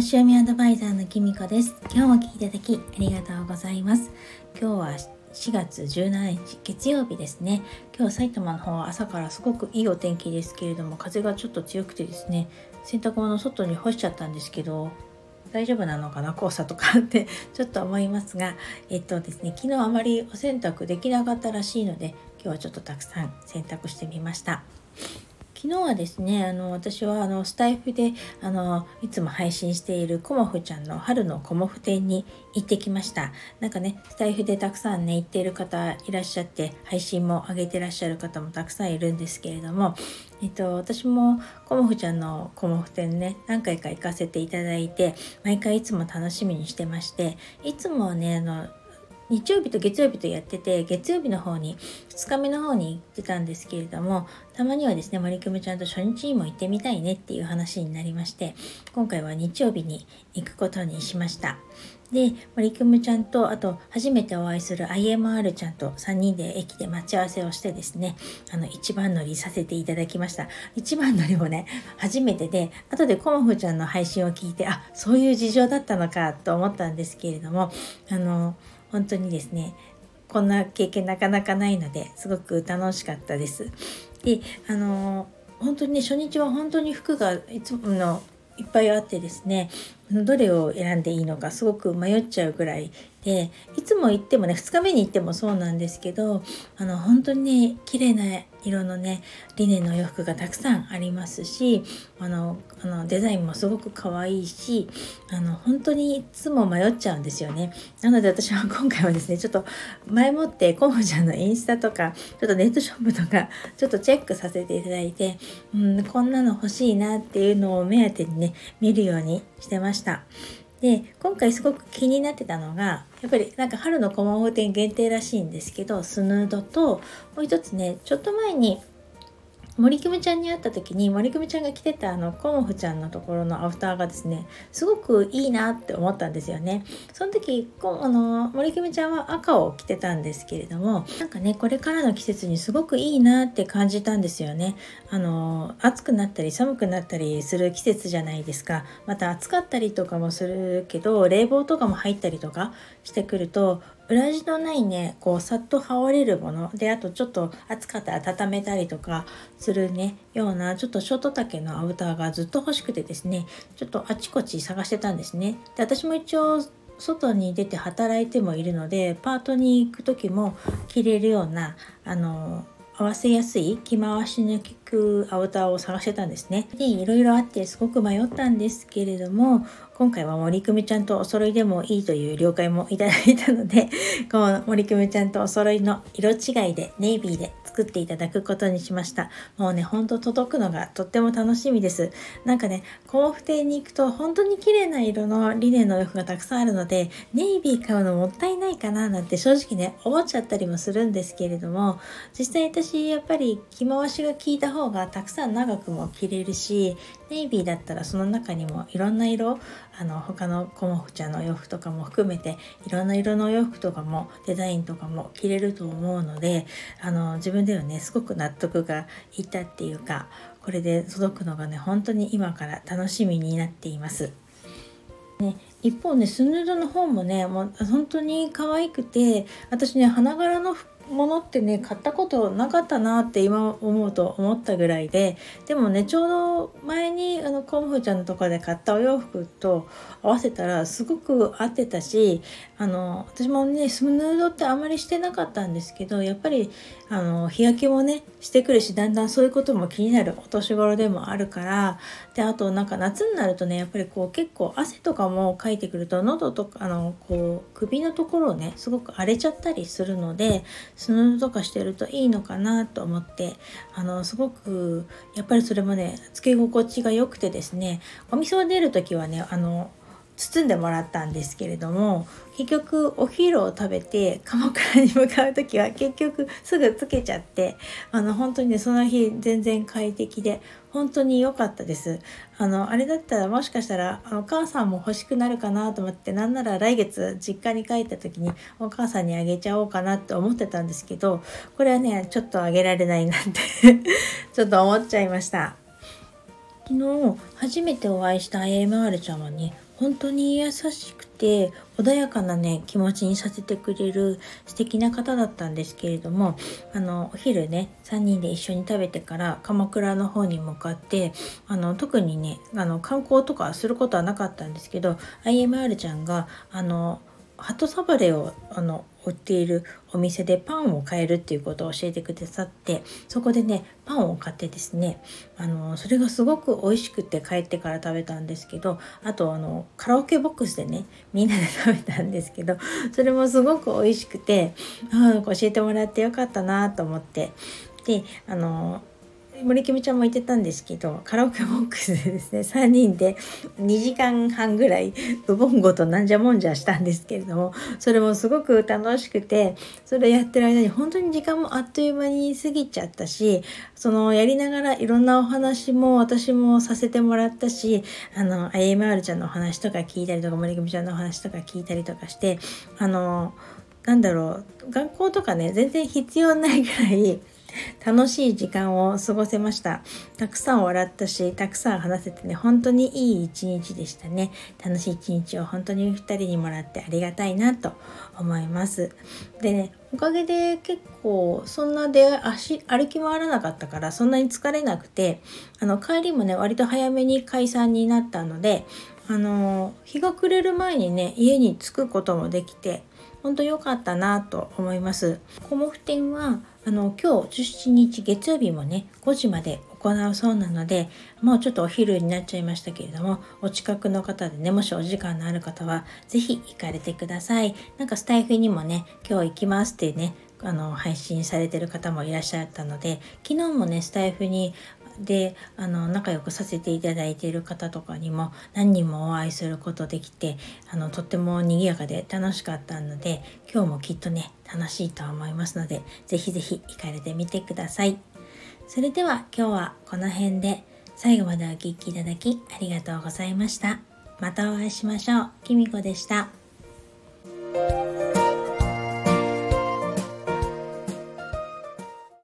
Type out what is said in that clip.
星読みアドバイザーのきみこです。今日も聞いていただきありがとうございます。今日は4月17日月曜日ですね。今日埼玉の方は朝からすごくいいお天気ですけれども風がちょっと強くてですね洗濯物外に干しちゃったんですけど大丈夫なのかな黄砂とかって ちょっと思いますがえっとですね昨日あまりお洗濯できなかったらしいので今日はちょっとたくさん洗濯してみました。昨日はですねあの私はあのスタイフであのいつも配信しているコモフちゃんの春のコモフ展に行ってきました。なんかねスタイフでたくさんね行っている方いらっしゃって配信も上げてらっしゃる方もたくさんいるんですけれどもえっと私もコモフちゃんのコモフ展ね何回か行かせていただいて毎回いつも楽しみにしてましていつもねあの日曜日と月曜日とやってて月曜日の方に2日目の方に行ってたんですけれどもたまにはですね森久美ちゃんと初日にも行ってみたいねっていう話になりまして今回は日曜日に行くことにしました。で森久美ちゃんとあと初めてお会いする IMR ちゃんと3人で駅で待ち合わせをしてですねあの一番乗りさせていただきました。一番乗りもね初めてで後でコモフちゃんの配信を聞いてあそういう事情だったのかと思ったんですけれどもあの本当にですねこんな経験なかなかないのですごく楽しかったです。であの本当にね初日は本当に服がいつものいっぱいあってですねどれを選んでいいのかすごく迷っちゃうぐらいでいつも行ってもね2日目に行ってもそうなんですけどあの本当にね綺麗な色のねリネンの洋服がたくさんありますしあのあのデザインもすごく可愛いしあの本当にいつも迷っちゃうんですよね。なので私は今回はですねちょっと前もってコモちゃんのインスタとかちょっとネットショップとかちょっとチェックさせていただいてうんこんなの欲しいなっていうのを目当てにね見るようにしてました。で今回すごく気になってたのがやっぱりなんか春のコモフ展限定らしいんですけどスヌードともう一つねちょっと前に森久美ちゃんに会った時に森久美ちゃんが着てたあのコモフちゃんのところのアフターがですねすごくいいなって思ったんですよね。その時あの森久美ちゃんは赤を着てたんですけれどもなんかねこれからの季節にすごくいいなって感じたんですよね。あの暑くなったり寒くなったりする季節じゃないですか。また暑かったりとかもするけど冷房とかも入ったりとかしてくると裏地のないねこうさっと羽織れるもの。であとちょっと暑かったら温めたりとかするねようなちょっとショート丈のアウターがずっと欲しくてですねちょっとあちこち探してたんですね。で私も一応外に出て働いてもいるのでパートに行く時も着れるようなあの合わせやすい着回しの効くアウターを探してたんですね。でいろいろあってすごく迷ったんですけれども今回は森久美ちゃんとお揃いでもいいという了解もいただいたのでこの森久美ちゃんとお揃いの色違いでネイビーで作っていただくことにしました。もうね、ほんと届くのがとっても楽しみです。なんかね、コモフ亭に行くと本当に綺麗な色のリネンのお洋服がたくさんあるので、ネイビー買うのもったいないかななんて正直ね、思っちゃったりもするんですけれども、実際私やっぱり着回しが効いた方がたくさん長くも着れるし、ネイビーだったらその中にもいろんな色、あの他のコモフちゃんの洋服とかも含めていろんな色のお洋服とかもデザインとかも着れると思うのであの自分ではねすごく納得がいったっていうかこれで届くのがね本当に今から楽しみになっています。ね、一方ねスヌードの方もねもう本当に可愛くて私ね花柄のものってね買ったことなかったなって今思うと思ったぐらいででもねちょうど前にあのコンフちゃんとかで買ったお洋服と合わせたらすごく合ってたしあの私もねスヌードってあまりしてなかったんですけどやっぱりあの日焼けもねしてくるしだんだんそういうことも気になるお年頃でもあるからであとなんか夏になるとねやっぱりこう結構汗とかもかいてくると喉とかあのこう首のところをねすごく荒れちゃったりするのでスヌードとかしてるといいのかなと思ってあのすごくやっぱりそれもねつけ心地が良くてですねお店を出る時はねあの包んでもらったんですけれども結局お昼を食べて鎌倉に向かう時は結局すぐつけちゃってあの本当にねその日全然快適で本当に良かったです。あのあれだったらもしかしたらお母さんも欲しくなるかなと思ってなんなら来月実家に帰った時にお母さんにあげちゃおうかなって思ってたんですけどこれはねちょっとあげられないなって ちょっと思っちゃいました。昨日初めてお会いした AMR ちゃんはね本当に優しくて穏やかなね気持ちにさせてくれる素敵な方だったんですけれどもあのお昼ね3人で一緒に食べてから鎌倉の方に向かってあの特にねあの観光とかすることはなかったんですけど IMR ちゃんがあの鳩サバレをあの売っているお店でパンを買えるっていうことを教えてくださってそこでねパンを買ってですねあのそれがすごく美味しくて帰ってから食べたんですけどあとあのカラオケボックスでねみんなで食べたんですけどそれもすごく美味しくてあ教えてもらってよかったなと思って。であの森キムちゃんも言ってたんですけどカラオケボックスでですね。3人で2時間半ぐらいウボンゴとなんじゃもんじゃしたんですけれどもそれもすごく楽しくてそれやってる間に本当に時間もあっという間に過ぎちゃったしそのやりながらいろんなお話も私もさせてもらったしあの IMR ちゃんのお話とか聞いたりとか森キムちゃんのお話とか聞いたりとかしてあのなんだろう学校とかね全然必要ないぐらい楽しい時間を過ごせました。たくさん笑ったし、たくさん話せてね、本当にいい一日でしたね。楽しい一日を本当に2人にもらってありがたいなと思います。でね、おかげで結構そんなで足歩き回らなかったからそんなに疲れなくて、あの帰りもね、割と早めに解散になったので、あの日が暮れる前にね、家に着くこともできて、本当良かったなと思います。コモフ展はあの今日17日月曜日もね5時まで行うそうなのでもうちょっとお昼になっちゃいましたけれどもお近くの方でねもしお時間のある方は是非行かれてくださいなんかスタイフにもね今日行きますってねあの配信されてる方もいらっしゃったので昨日もねスタイフにであの仲良くさせていただいている方とかにも何人もお会いすることできてあのとっても賑やかで楽しかったので今日もきっとね楽しいと思いますので是非是非行かれてみてください。それでは今日はこの辺で最後までお聴きいただきありがとうございました。またお会いしましょう。きみこでした。